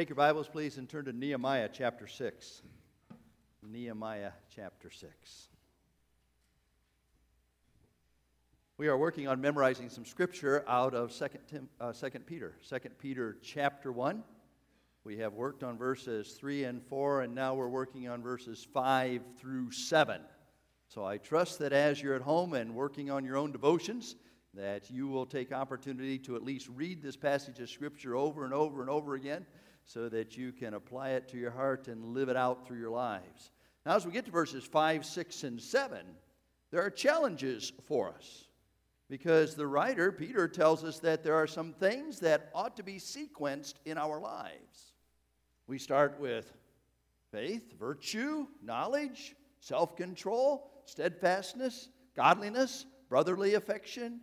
Take your Bibles, please, and turn to Nehemiah chapter 6. Nehemiah chapter 6. We are working on memorizing some scripture out of 2, Tim, uh, 2 Peter. 2 Peter chapter 1. We have worked on verses 3 and 4, and now we're working on verses 5 through 7. So I trust that as you're at home and working on your own devotions, that you will take opportunity to at least read this passage of Scripture over and over and over again so that you can apply it to your heart and live it out through your lives. Now, as we get to verses 5, 6, and 7, there are challenges for us because the writer, Peter, tells us that there are some things that ought to be sequenced in our lives. We start with faith, virtue, knowledge, self control, steadfastness, godliness, brotherly affection,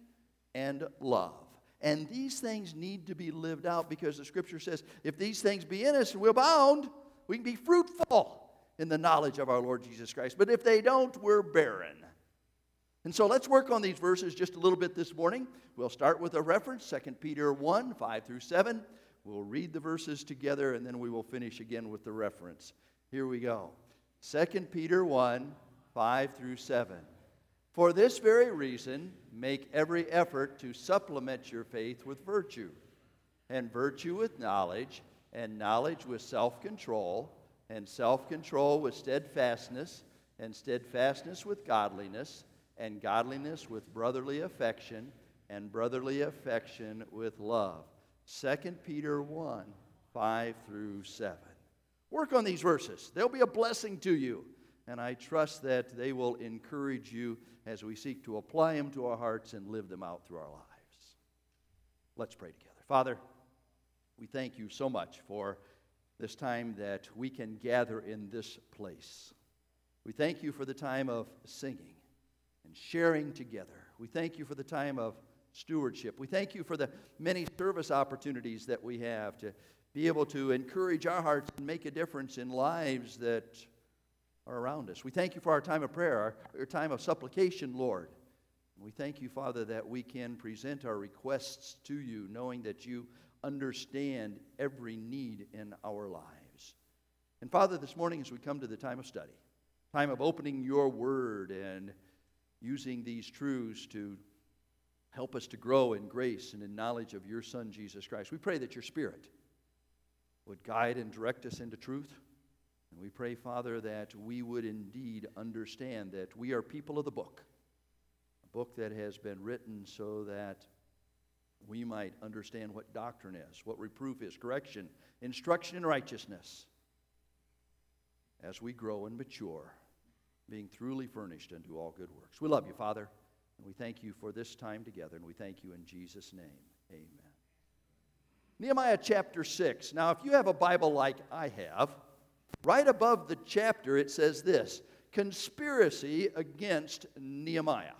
and love. And these things need to be lived out because the scripture says if these things be in us and we're bound, we can be fruitful in the knowledge of our Lord Jesus Christ. But if they don't, we're barren. And so let's work on these verses just a little bit this morning. We'll start with a reference, 2 Peter 1 5 through 7. We'll read the verses together and then we will finish again with the reference. Here we go 2 Peter 1 5 through 7. For this very reason, make every effort to supplement your faith with virtue, and virtue with knowledge, and knowledge with self control, and self control with steadfastness, and steadfastness with godliness and godliness with brotherly affection, and brotherly affection with love. 2 Peter 1 5 through 7. Work on these verses, they'll be a blessing to you. And I trust that they will encourage you as we seek to apply them to our hearts and live them out through our lives. Let's pray together. Father, we thank you so much for this time that we can gather in this place. We thank you for the time of singing and sharing together. We thank you for the time of stewardship. We thank you for the many service opportunities that we have to be able to encourage our hearts and make a difference in lives that are around us. We thank you for our time of prayer, our, our time of supplication, Lord. We thank you, Father, that we can present our requests to you, knowing that you understand every need in our lives. And Father, this morning as we come to the time of study, time of opening your word and using these truths to help us to grow in grace and in knowledge of your Son, Jesus Christ. We pray that your Spirit would guide and direct us into truth. And we pray, Father, that we would indeed understand that we are people of the book, a book that has been written so that we might understand what doctrine is, what reproof is, correction, instruction in righteousness, as we grow and mature being truly furnished unto all good works. We love you, Father, and we thank you for this time together, and we thank you in Jesus' name. Amen. Nehemiah chapter 6. Now, if you have a Bible like I have, right above the chapter it says this Conspiracy against Nehemiah.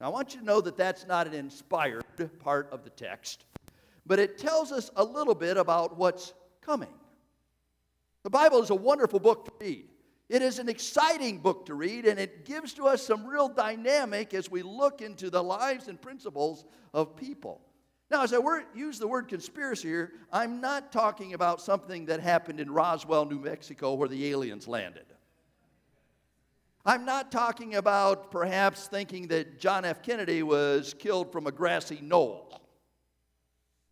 Now, I want you to know that that's not an inspired part of the text, but it tells us a little bit about what's coming. The Bible is a wonderful book to read. It is an exciting book to read, and it gives to us some real dynamic as we look into the lives and principles of people. Now, as I word, use the word conspiracy here, I'm not talking about something that happened in Roswell, New Mexico, where the aliens landed. I'm not talking about perhaps thinking that John F. Kennedy was killed from a grassy knoll.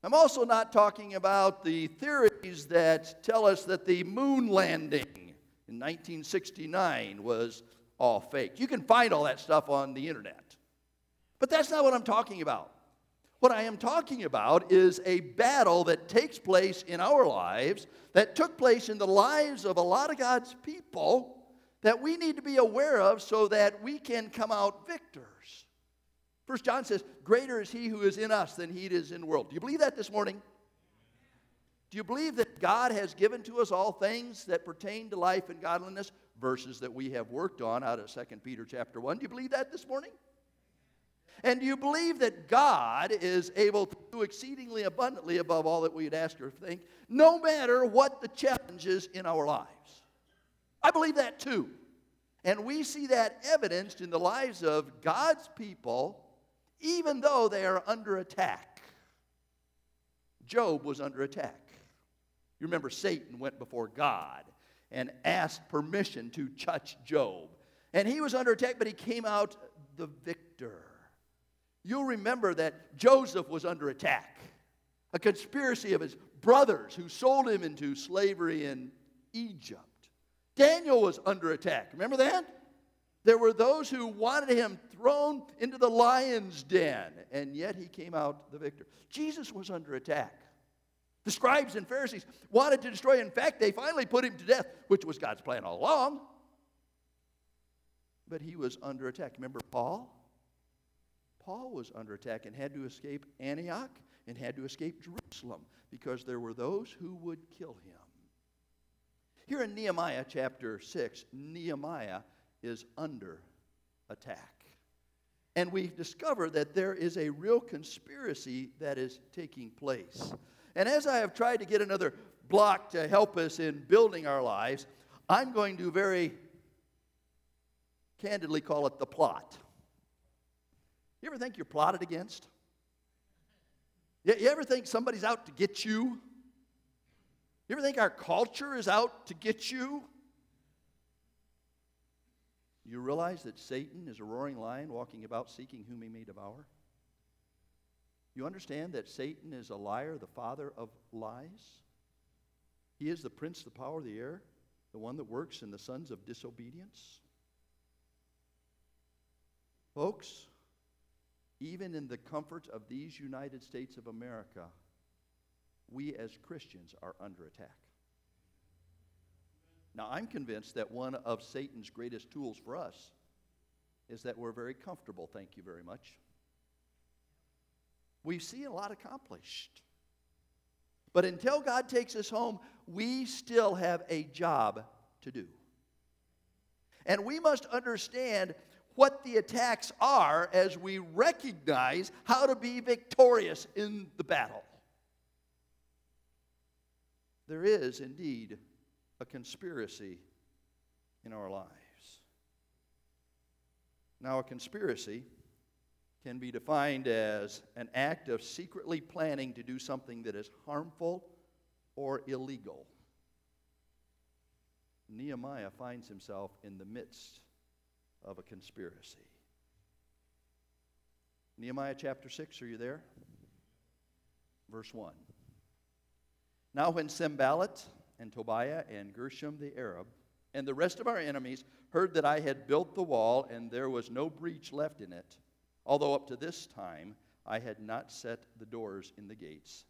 I'm also not talking about the theories that tell us that the moon landing in 1969 was all fake. You can find all that stuff on the internet. But that's not what I'm talking about. What I am talking about is a battle that takes place in our lives, that took place in the lives of a lot of God's people, that we need to be aware of so that we can come out victors. First John says, Greater is he who is in us than he is in the world. Do you believe that this morning? Do you believe that God has given to us all things that pertain to life and godliness? Verses that we have worked on out of 2 Peter chapter 1. Do you believe that this morning? And you believe that God is able to do exceedingly abundantly above all that we'd ask or think, no matter what the challenges in our lives? I believe that too. And we see that evidenced in the lives of God's people, even though they are under attack. Job was under attack. You remember Satan went before God and asked permission to touch Job. And he was under attack, but he came out the victor. You'll remember that Joseph was under attack. A conspiracy of his brothers who sold him into slavery in Egypt. Daniel was under attack. Remember that? There were those who wanted him thrown into the lion's den, and yet he came out the victor. Jesus was under attack. The scribes and Pharisees wanted to destroy. him. In fact, they finally put him to death, which was God's plan all along. But he was under attack. Remember Paul? Paul was under attack and had to escape Antioch and had to escape Jerusalem because there were those who would kill him. Here in Nehemiah chapter 6, Nehemiah is under attack. And we discover that there is a real conspiracy that is taking place. And as I have tried to get another block to help us in building our lives, I'm going to very candidly call it the plot. You ever think you're plotted against? You, ever think somebody's out to get you? You ever think our culture is out to get you? You realize that Satan is a roaring lion walking about seeking whom he may devour? You understand that Satan is a liar, the father of lies? He is the prince of the power of the air, the one that works in the sons of disobedience. Folks, even in the comfort of these United States of America, we as Christians are under attack. Now, I'm convinced that one of Satan's greatest tools for us is that we're very comfortable, thank you very much. We see a lot accomplished. But until God takes us home, we still have a job to do. And we must understand what the attacks are as we recognize how to be victorious in the battle. There is indeed a conspiracy in our lives. Now, a conspiracy can be defined as an act of secretly planning to do something that is harmful or illegal. Nehemiah finds himself in the midst of a conspiracy. Nehemiah chapter 6, are you there? Verse 1. Now, when Sanballat and Tobiah and Gershom the Arab and the rest of our enemies heard that I had built the wall and there was no breach left in it, although up to this time I had not set the doors in the gates,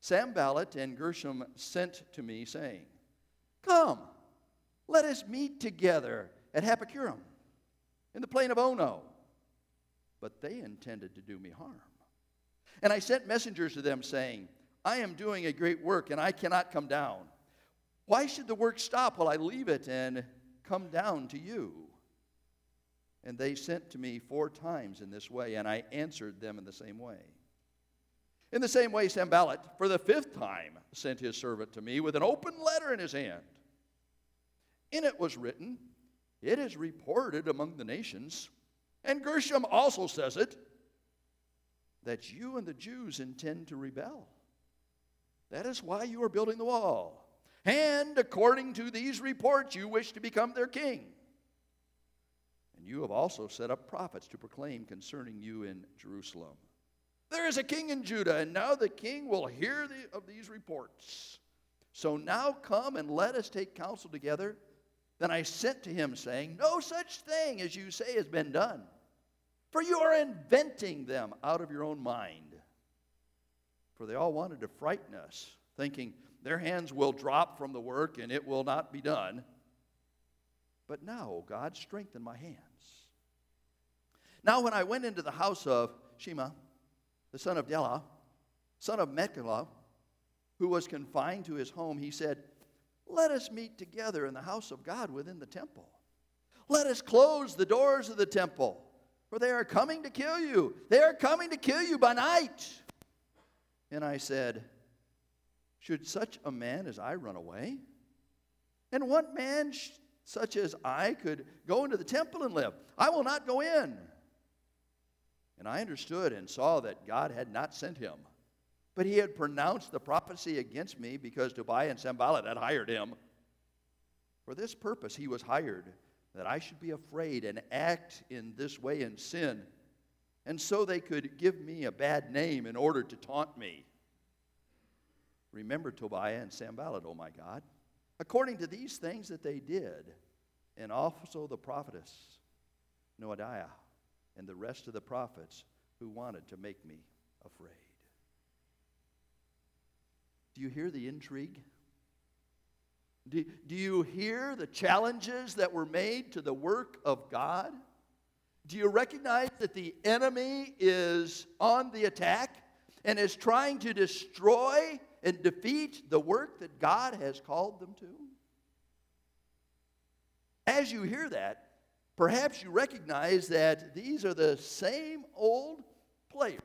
Sanballat and Gershom sent to me, saying, Come, let us meet together at Happochurim in the plain of Ono. But they intended to do me harm. And I sent messengers to them, saying, I am doing a great work, and I cannot come down. Why should the work stop while I leave it and come down to you? And they sent to me four times in this way, and I answered them in the same way. In the same way, Sanballat, for the fifth time, sent his servant to me with an open letter in his hand. In it was written, It is reported among the nations, and Gershom also says it, that you and the Jews intend to rebel. That is why you are building the wall. And according to these reports, you wish to become their king. And you have also set up prophets to proclaim concerning you in Jerusalem. There is a king in Judah, and now the king will hear the, of these reports. So now come and let us take counsel together. Then I sent to him, saying, No such thing as you say has been done, for you are inventing them out of your own mind. For they all wanted to frighten us, thinking their hands will drop from the work and it will not be done. But now, God, strengthen my hands. Now, when I went into the house of Shema, the son of Delah, son of Mekhilah, who was confined to his home, he said, Let us meet together in the house of God within the temple. Let us close the doors of the temple, for they are coming to kill you. They are coming to kill you by night. And I said, Should such a man as I run away? And what man sh- such as I could go into the temple and live? I will not go in. And I understood and saw that God had not sent him. But he had pronounced the prophecy against me because Tobiah and Sanballat had hired him. For this purpose he was hired, that I should be afraid and act in this way in sin. And so they could give me a bad name in order to taunt me. Remember Tobiah and Sanballat, O oh my God, according to these things that they did, and also the prophetess Noadiah and the rest of the prophets who wanted to make me afraid. Do you hear the intrigue? Do, do you hear the challenges that were made to the work of God? Do you recognize that the enemy is on the attack and is trying to destroy and defeat the work that God has called them to? As you hear that, perhaps you recognize that these are the same old players.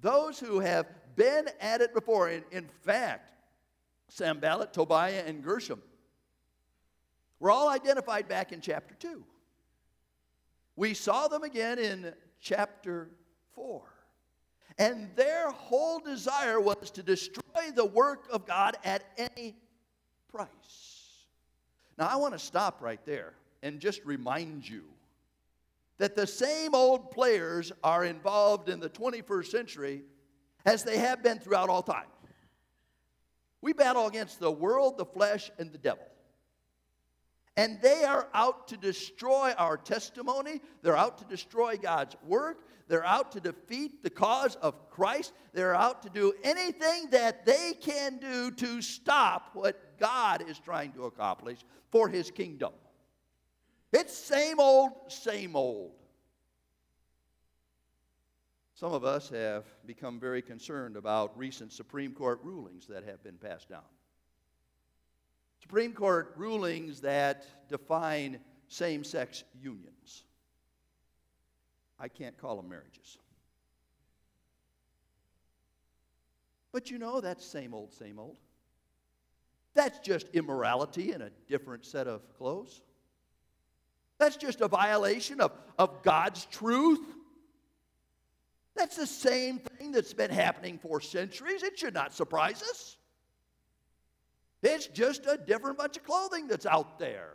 Those who have been at it before. In, in fact, Sanballat, Tobiah, and Gershom were all identified back in chapter 2. We saw them again in chapter 4. And their whole desire was to destroy the work of God at any price. Now, I want to stop right there and just remind you that the same old players are involved in the 21st century as they have been throughout all time. We battle against the world, the flesh, and the devil. And they are out to destroy our testimony. They're out to destroy God's work. They're out to defeat the cause of Christ. They're out to do anything that they can do to stop what God is trying to accomplish for his kingdom. It's same old, same old. Some of us have become very concerned about recent Supreme Court rulings that have been passed down. Supreme Court rulings that define same sex unions. I can't call them marriages. But you know, that's same old, same old. That's just immorality in a different set of clothes. That's just a violation of, of God's truth. That's the same thing that's been happening for centuries. It should not surprise us. It's just a different bunch of clothing that's out there.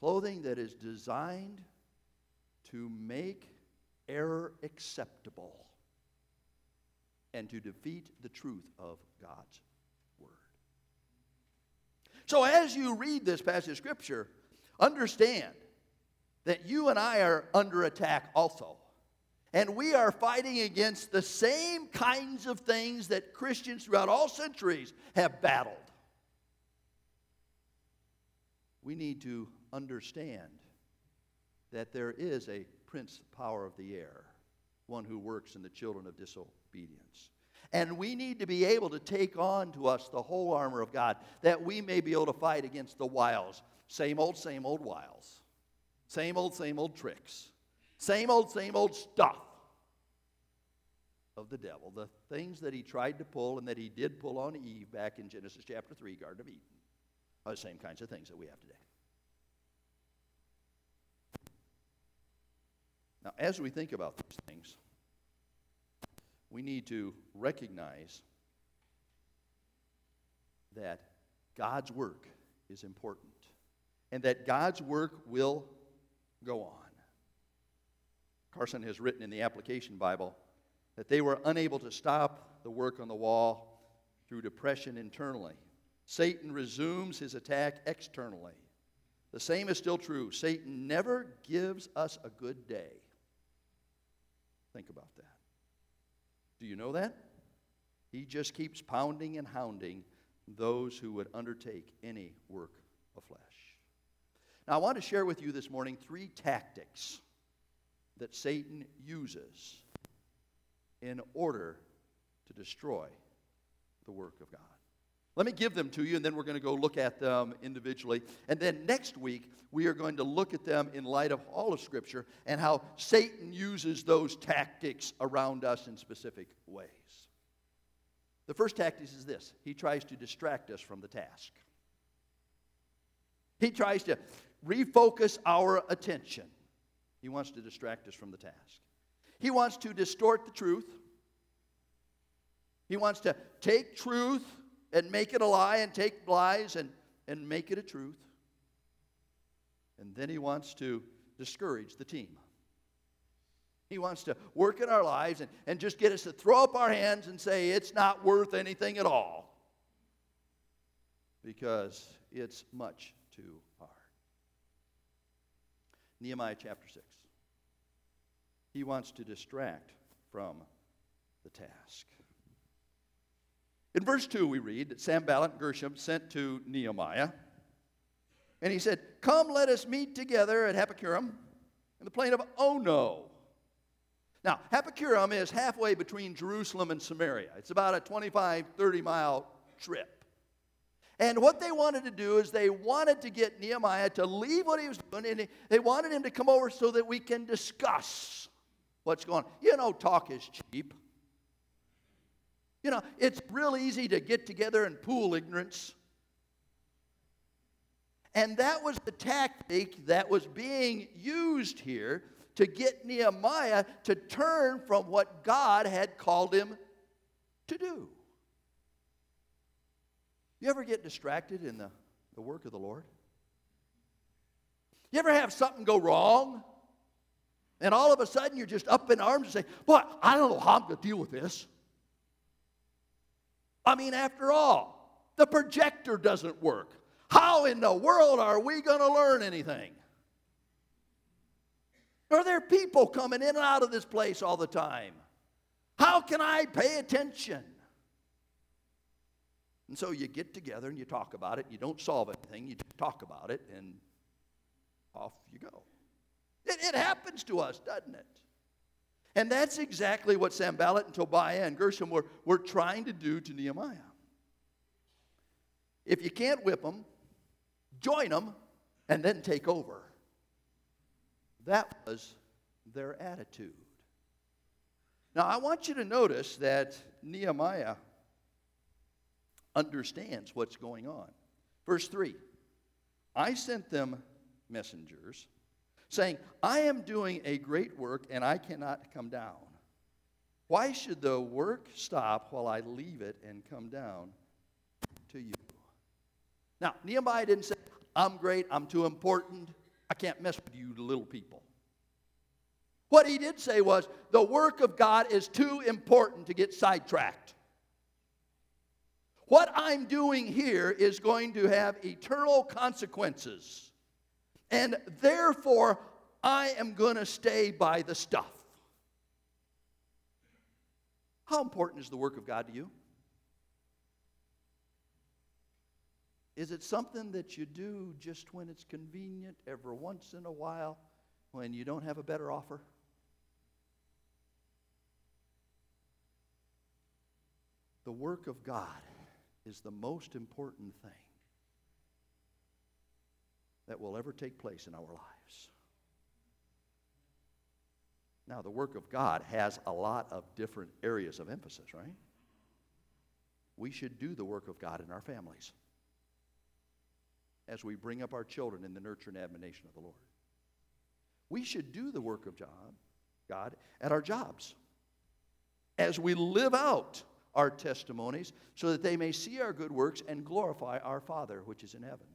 Clothing that is designed to make error acceptable and to defeat the truth of God's Word. So, as you read this passage of Scripture, understand that you and I are under attack also. And we are fighting against the same kinds of things that Christians throughout all centuries have battled. We need to understand that there is a prince power of the air, one who works in the children of disobedience. And we need to be able to take on to us the whole armor of God that we may be able to fight against the wiles. Same old, same old wiles same old, same old tricks. Same old, same old stuff of the devil. The things that he tried to pull and that he did pull on Eve back in Genesis chapter 3, Garden of Eden, are the same kinds of things that we have today. Now, as we think about these things, we need to recognize that God's work is important and that God's work will go on. Carson has written in the application Bible that they were unable to stop the work on the wall through depression internally. Satan resumes his attack externally. The same is still true. Satan never gives us a good day. Think about that. Do you know that? He just keeps pounding and hounding those who would undertake any work of flesh. Now, I want to share with you this morning three tactics that Satan uses in order to destroy the work of God. Let me give them to you, and then we're going to go look at them individually. And then next week, we are going to look at them in light of all of Scripture and how Satan uses those tactics around us in specific ways. The first tactic is this he tries to distract us from the task. He tries to refocus our attention. He wants to distract us from the task. He wants to distort the truth. He wants to take truth and make it a lie and take lies and, and make it a truth. And then he wants to discourage the team. He wants to work in our lives and, and just get us to throw up our hands and say it's not worth anything at all because it's much too. Nehemiah chapter 6. He wants to distract from the task. In verse 2, we read that Sanballat and Geshem sent to Nehemiah, and he said, Come, let us meet together at Happuraim in the plain of Ono. Now, Happuraim is halfway between Jerusalem and Samaria. It's about a 25, 30 mile trip. And what they wanted to do is they wanted to get Nehemiah to leave what he was doing, and they wanted him to come over so that we can discuss what's going on. You know, talk is cheap. You know, it's real easy to get together and pool ignorance. And that was the tactic that was being used here to get Nehemiah to turn from what God had called him to do. You ever get distracted in the, the work of the Lord? You ever have something go wrong? And all of a sudden you're just up in arms and say, Boy, I don't know how I'm going to deal with this. I mean, after all, the projector doesn't work. How in the world are we going to learn anything? Are there people coming in and out of this place all the time? How can I pay attention? And so you get together and you talk about it. You don't solve anything, you just talk about it, and off you go. It, it happens to us, doesn't it? And that's exactly what Sanballat and Tobiah and Gershom were, were trying to do to Nehemiah. If you can't whip them, join them, and then take over. That was their attitude. Now, I want you to notice that Nehemiah understands what's going on. Verse 3 I sent them messengers saying, I am doing a great work and I cannot come down. Why should the work stop while I leave it and come down to you? Now, Nehemiah didn't say, I'm great, I'm too important, I can't mess with you little people. What he did say was, the work of God is too important to get sidetracked. What I'm doing here is going to have eternal consequences. And therefore, I am going to stay by the stuff. How important is the work of God to you? Is it something that you do just when it's convenient, every once in a while, when you don't have a better offer? The work of God is the most important thing that will ever take place in our lives. Now, the work of God has a lot of different areas of emphasis, right? We should do the work of God in our families as we bring up our children in the nurture and admonition of the Lord. We should do the work of job, God at our jobs as we live out our testimonies so that they may see our good works and glorify our Father which is in heaven.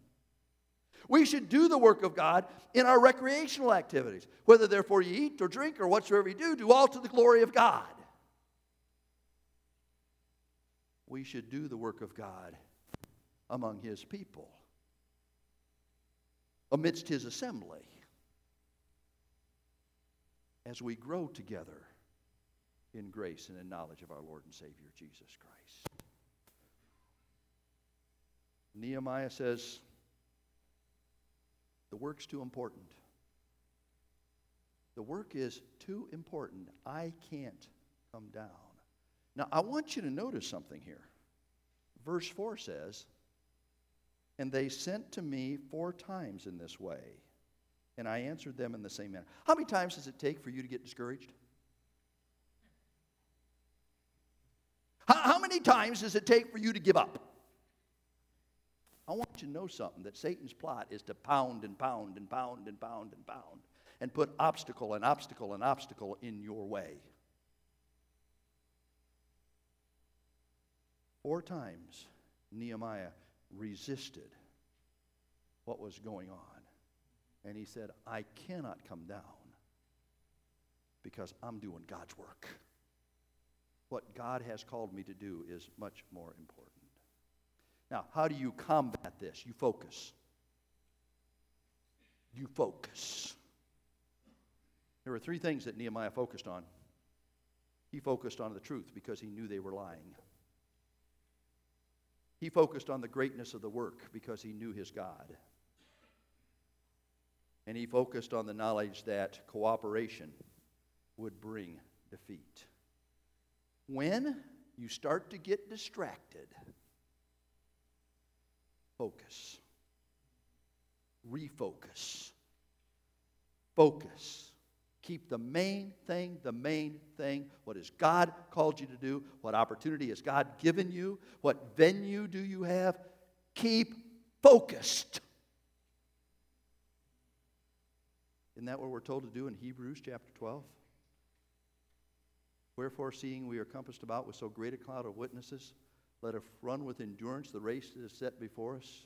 We should do the work of God in our recreational activities. Whether therefore you eat or drink or whatsoever you do, do all to the glory of God. We should do the work of God among His people, amidst His assembly, as we grow together in grace and in knowledge of our Lord and Savior Jesus Christ. Nehemiah says, the work's too important. The work is too important. I can't come down. Now, I want you to notice something here. Verse 4 says, And they sent to me four times in this way, and I answered them in the same manner. How many times does it take for you to get discouraged? How, how many times does it take for you to give up? I want you to know something that Satan's plot is to pound and pound and pound and pound and pound. and put obstacle and obstacle and obstacle in your way. Four times Nehemiah resisted what was going on. And he said, I cannot come down because I'm doing God's work. What God has called me to do is much more important. Now, how do you combat this? You focus. You focus. There were three things that Nehemiah focused on. He focused on the truth because he knew they were lying. He focused on the greatness of the work because he knew his God. And he focused on the knowledge that cooperation would bring defeat. When you start to get distracted, focus. Refocus. Focus. Keep the main thing the main thing. What has God called you to do? What opportunity has God given you? What venue do you have? Keep focused. Isn't that what we're told to do in Hebrews chapter 12? Wherefore, seeing we are compassed about with so great a cloud of witnesses, let us run with endurance the race that is set before us,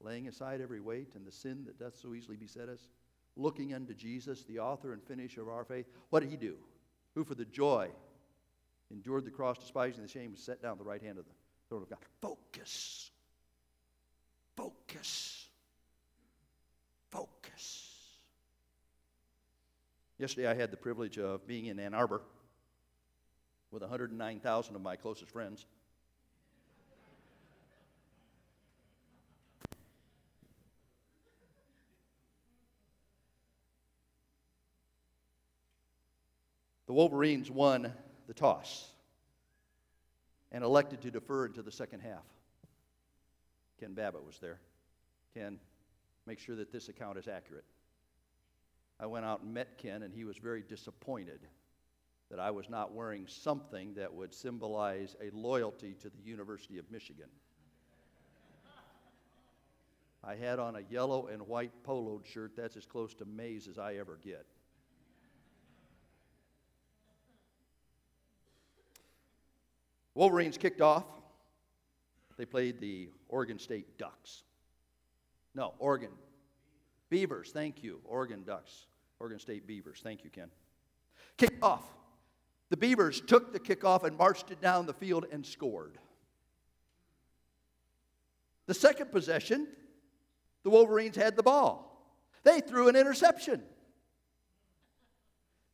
laying aside every weight and the sin that doth so easily beset us looking unto Jesus, the author and finisher of our faith. What did he do? Who for the joy endured the cross, despising the shame, was set down at the right hand of the throne of God. Focus. Focus. Focus. Yesterday I had the privilege of being in Ann Arbor with 109,000 of my closest friends. The Wolverines won the toss and elected to defer into the second half. Ken Babbitt was there. Ken, make sure that this account is accurate. I went out and met Ken, and he was very disappointed that I was not wearing something that would symbolize a loyalty to the University of Michigan. I had on a yellow and white poloed shirt. That's as close to maize as I ever get. Wolverines kicked off. They played the Oregon State Ducks. No, Oregon. Beavers, thank you. Oregon Ducks. Oregon State Beavers. Thank you, Ken. Kicked off. The Beavers took the kickoff and marched it down the field and scored. The second possession, the Wolverines had the ball. They threw an interception.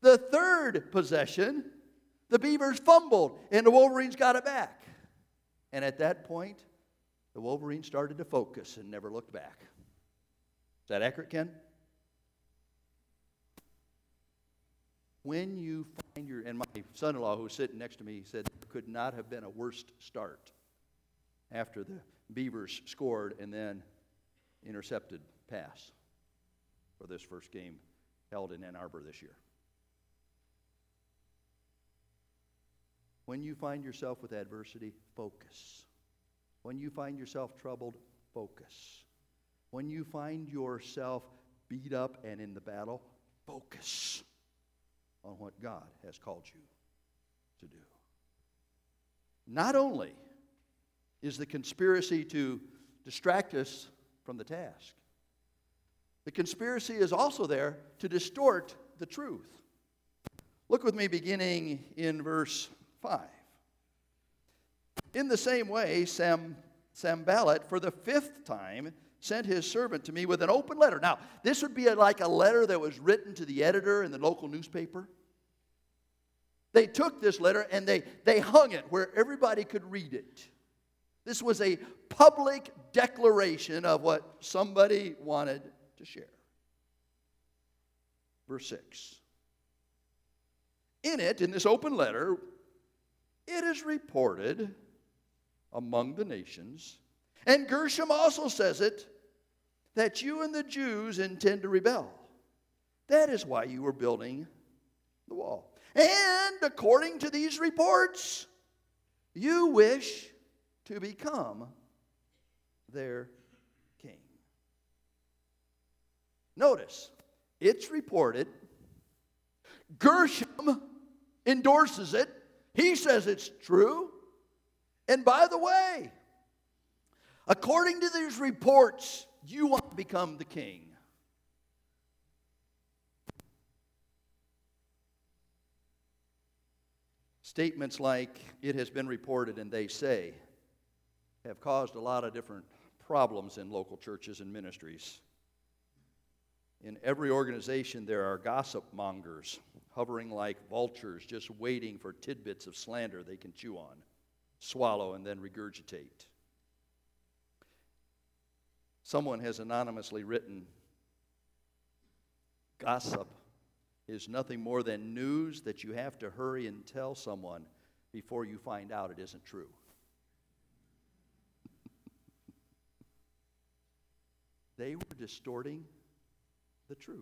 The third possession, the Beavers fumbled, and the Wolverines got it back. And at that point, the Wolverines started to focus and never looked back. Is that accurate, Ken? When you find your, and my son in law who was sitting next to me said, there could not have been a worse start after the Beavers scored and then intercepted pass for this first game held in Ann Arbor this year. When you find yourself with adversity, focus. When you find yourself troubled, focus. When you find yourself beat up and in the battle, focus on what God has called you to do. Not only is the conspiracy to distract us from the task, the conspiracy is also there to distort the truth. Look with me beginning in verse 5. In the same way, Sam, Sanballat, for the fifth time, sent his servant to me with an open letter. Now, this would be a, like a letter that was written to the editor in the local newspaper. They took this letter and they, they hung it where everybody could read it. This was a public declaration of what somebody wanted to share. Verse 6. In it, in this open letter, it is reported among the nations, and Gershom also says it, that you and the Jews intend to rebel. That is why you were building the wall. And according to these reports, you wish to become their king. Notice, It's reported. Gershom endorses it. He says it's true. And by the way, according to these reports, you want to become the king. Statements like, it has been reported and they say, have caused a lot of different problems in local churches and ministries. In every organization, there are gossip mongers hovering like vultures, just waiting for tidbits of slander they can chew on, swallow, and then regurgitate. Someone has anonymously written Gossip is nothing more than news that you have to hurry and tell someone before you find out it isn't true. they were distorting the truth.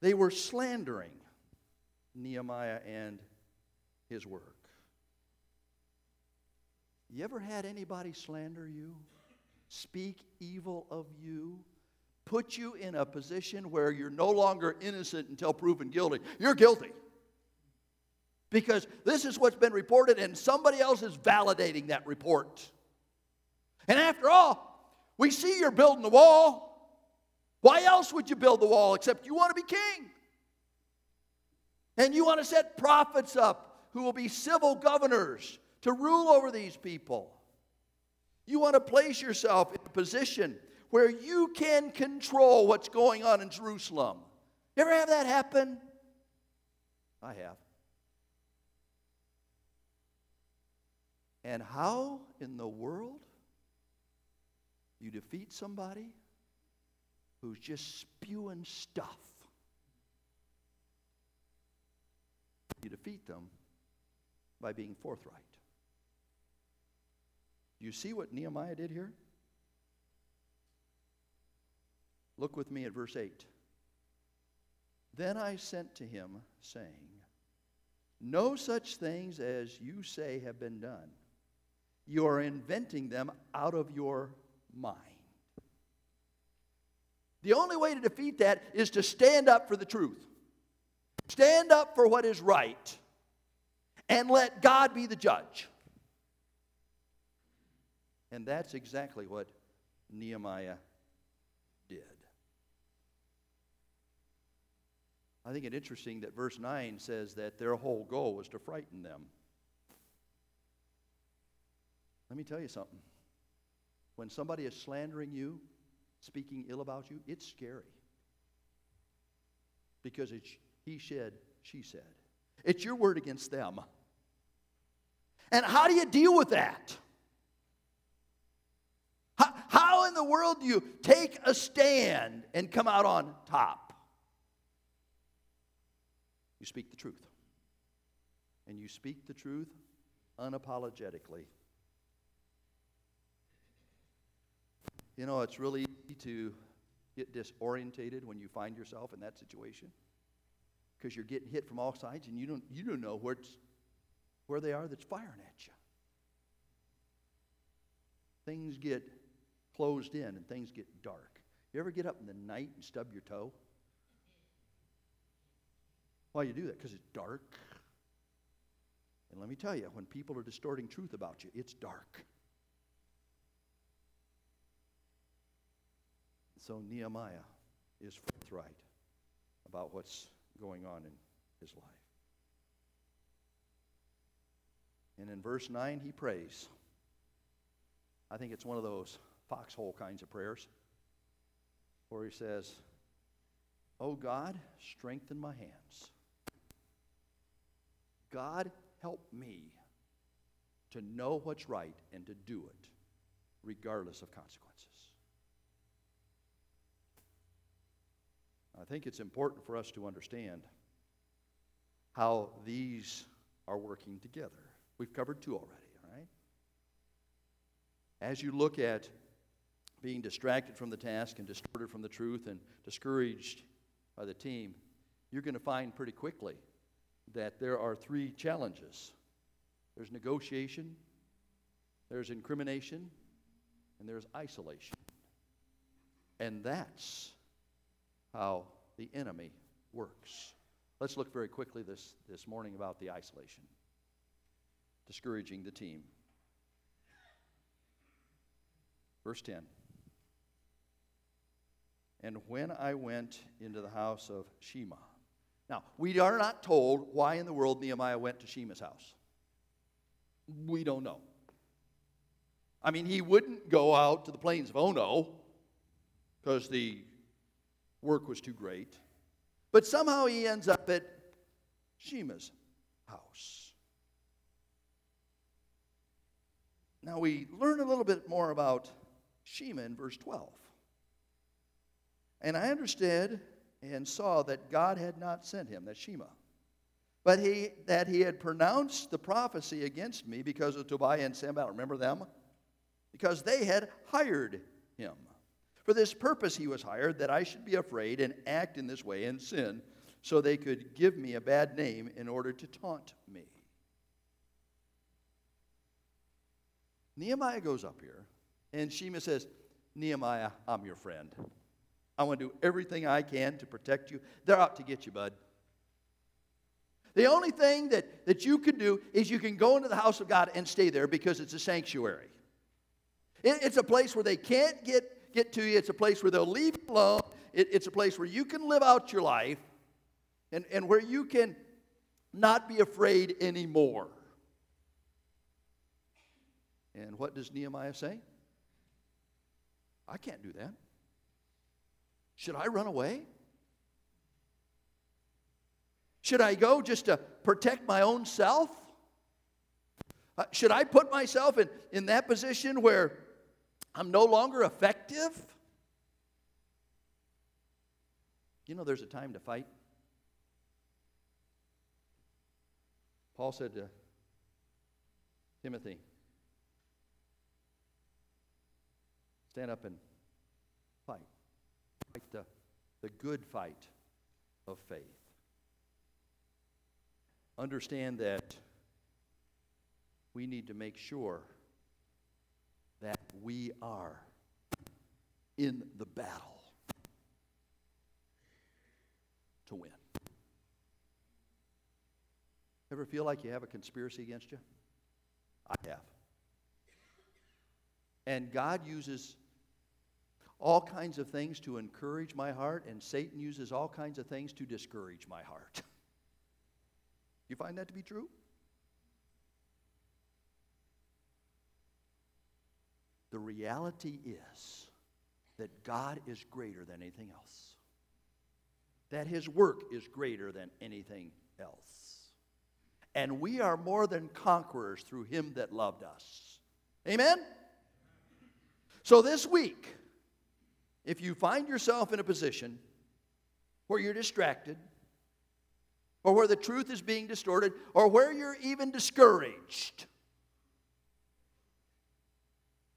They were slandering Nehemiah and his work. You ever had anybody slander you? Speak evil of you? Put you in a position where you're no longer innocent until proven guilty. You're guilty. Because this is what's been reported, and somebody else is validating that report. And after all, we see you're building the wall. Why else would you build the wall except you want to be king? And you want to set prophets up who will be civil governors to rule over these people. You want to place yourself in a position where you can control what's going on in Jerusalem. You ever have that happen? I have. And how in the world you defeat somebody who's just spewing stuff. You defeat them by being forthright. Do you see what Nehemiah did here? Look with me at verse 8. Then I sent to him, saying, No such things as you say have been done. You are inventing them out of your mind. The only way to defeat that is to stand up for the truth. Stand up for what is right and let God be the judge. And that's exactly what Nehemiah did. I think it interesting that verse 9 says that their whole goal was to frighten them. Let me tell you something. When somebody is slandering you, speaking ill about you, it's scary. Because it's he said, she said. It's your word against them. And how do you deal with that? How, how in the world do you take a stand and come out on top? You speak the truth. And you speak the truth unapologetically. You know, it's really easy to get disorientated when you find yourself in that situation because you're getting hit from all sides and you don't, you don't know where, where they are that's firing at you. Things get closed in and things get dark. You ever get up in the night and stub your toe? Why you do that? Because it's dark. And let me tell you, when people are distorting truth about you, it's dark. So Nehemiah is forthright about what's going on in his life. And in verse 9, he prays. I think it's one of those foxhole kinds of prayers where he says, Oh God, strengthen my hands. God, help me to know what's right and to do it, regardless of consequences. I think it's important for us to understand how these are working together. We've covered two already, all right? As you look at being distracted from the task and distorted from the truth and discouraged by the team, you're going to find pretty quickly that there are three challenges there's negotiation, there's incrimination, and there's isolation. And that's how the enemy works. Let's look very quickly this, this morning about the isolation, discouraging the team. Verse 10. And when I went into the house of Shema. Now, we are not told why in the world Nehemiah went to Shema's house. We don't know. I mean, he wouldn't go out to the plains of Ono because the work was too great. But somehow he ends up at Shema's house. Now we learn a little bit more about Shema in verse 12. And I understood and saw that God had not sent him, that Shema, but he, that he had pronounced the prophecy against me because of Tobiah and Sanballat. Remember them? Because they had hired him. For this purpose he was hired, that I should be afraid and act in this way and sin, so they could give me a bad name in order to taunt me. Nehemiah goes up here, and Shema says, Nehemiah, I'm your friend. I want to do everything I can to protect you. They're out to get you, bud. The only thing that, that you can do is you can go into the house of God and stay there because it's a sanctuary. It, it's a place where they can't get, get to you, it's a place where they'll leave you alone, it, it's a place where you can live out your life and, and where you can not be afraid anymore. And what does Nehemiah say? I can't do that. Should I run away? Should I go just to protect my own self? Uh, should I put myself in, in that position where I'm no longer effective? You know, there's a time to fight. Paul said to Timothy, stand up and fight fight the, the good fight of faith. Understand that we need to make sure that we are in the battle to win. Ever feel like you have a conspiracy against you? I have. And God uses all kinds of things to encourage my heart, and Satan uses all kinds of things to discourage my heart. you find that to be true? The reality is that God is greater than anything else, that His work is greater than anything else. And we are more than conquerors through Him that loved us. Amen? So this week, if you find yourself in a position where you're distracted, or where the truth is being distorted, or where you're even discouraged,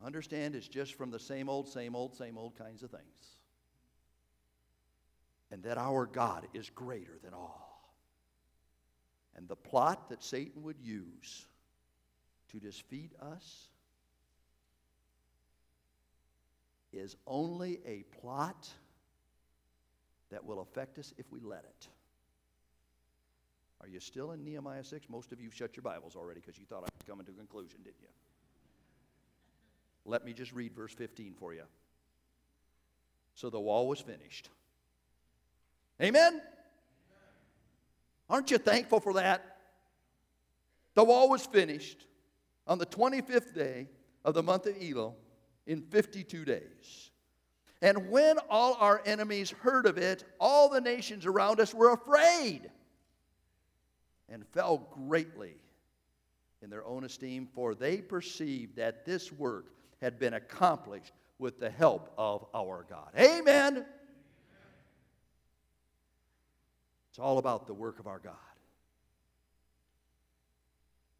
understand it's just from the same old, same old, same old kinds of things. And that our God is greater than all. And the plot that Satan would use to defeat us is only a plot that will affect us if we let it. Are you still in Nehemiah 6? Most of you shut your Bibles already because you thought I was coming to a conclusion, didn't you? Let me just read verse 15 for you. So the wall was finished. Amen? Aren't you thankful for that? The wall was finished on the 25th day of the month of Elul in 52 days. And when all our enemies heard of it, all the nations around us were afraid and fell greatly in their own esteem, for they perceived that this work had been accomplished with the help of our God. Amen. It's all about the work of our God.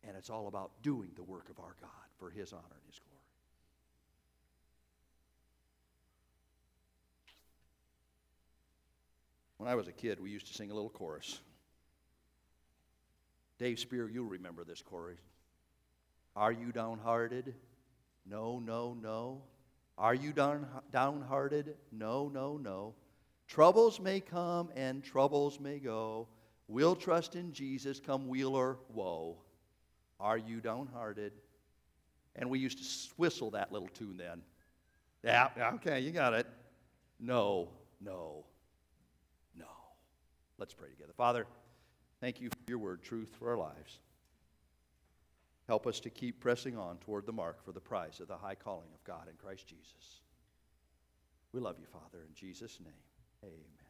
And it's all about doing the work of our God for His honor and His glory. When I was a kid, we used to sing a little chorus. Dave Spear, you'll remember this chorus. Are you downhearted? No, no, no. Are you down, downhearted? No, no, no. Troubles may come and troubles may go. We'll trust in Jesus, come weal or woe. Are you downhearted? And we used to whistle that little tune then. Yeah, okay, you got it. No, no, no. Let's pray together. Father, thank you for your word, truth for our lives. Help us to keep pressing on toward the mark for the prize of the high calling of God in Christ Jesus. We love you, Father, in Jesus' name. Amen.